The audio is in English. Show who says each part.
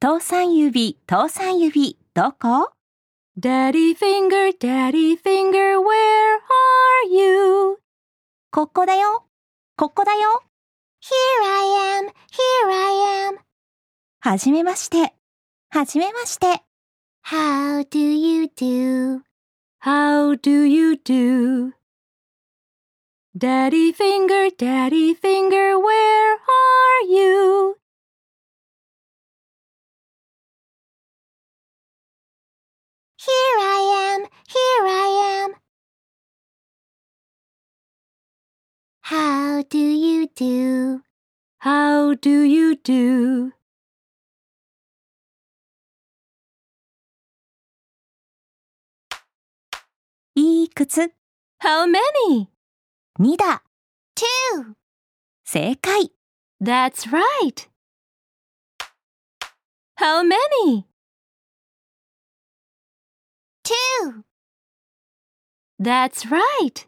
Speaker 1: 父さん指、父さん指、どこ
Speaker 2: Daddy finger, daddy finger, where are you?
Speaker 1: ここだよ。ここだよ。
Speaker 3: Here I am, here I am.
Speaker 1: はじめまして。はじめまして。
Speaker 3: How do you do?
Speaker 2: How do you do? Daddy finger, daddy finger,
Speaker 3: How do you do?
Speaker 2: How do you do?
Speaker 1: いくつ
Speaker 2: How many?
Speaker 1: 2だ。
Speaker 3: Two.
Speaker 1: 正解。
Speaker 2: That's right. How many?
Speaker 3: Two.
Speaker 2: That's right.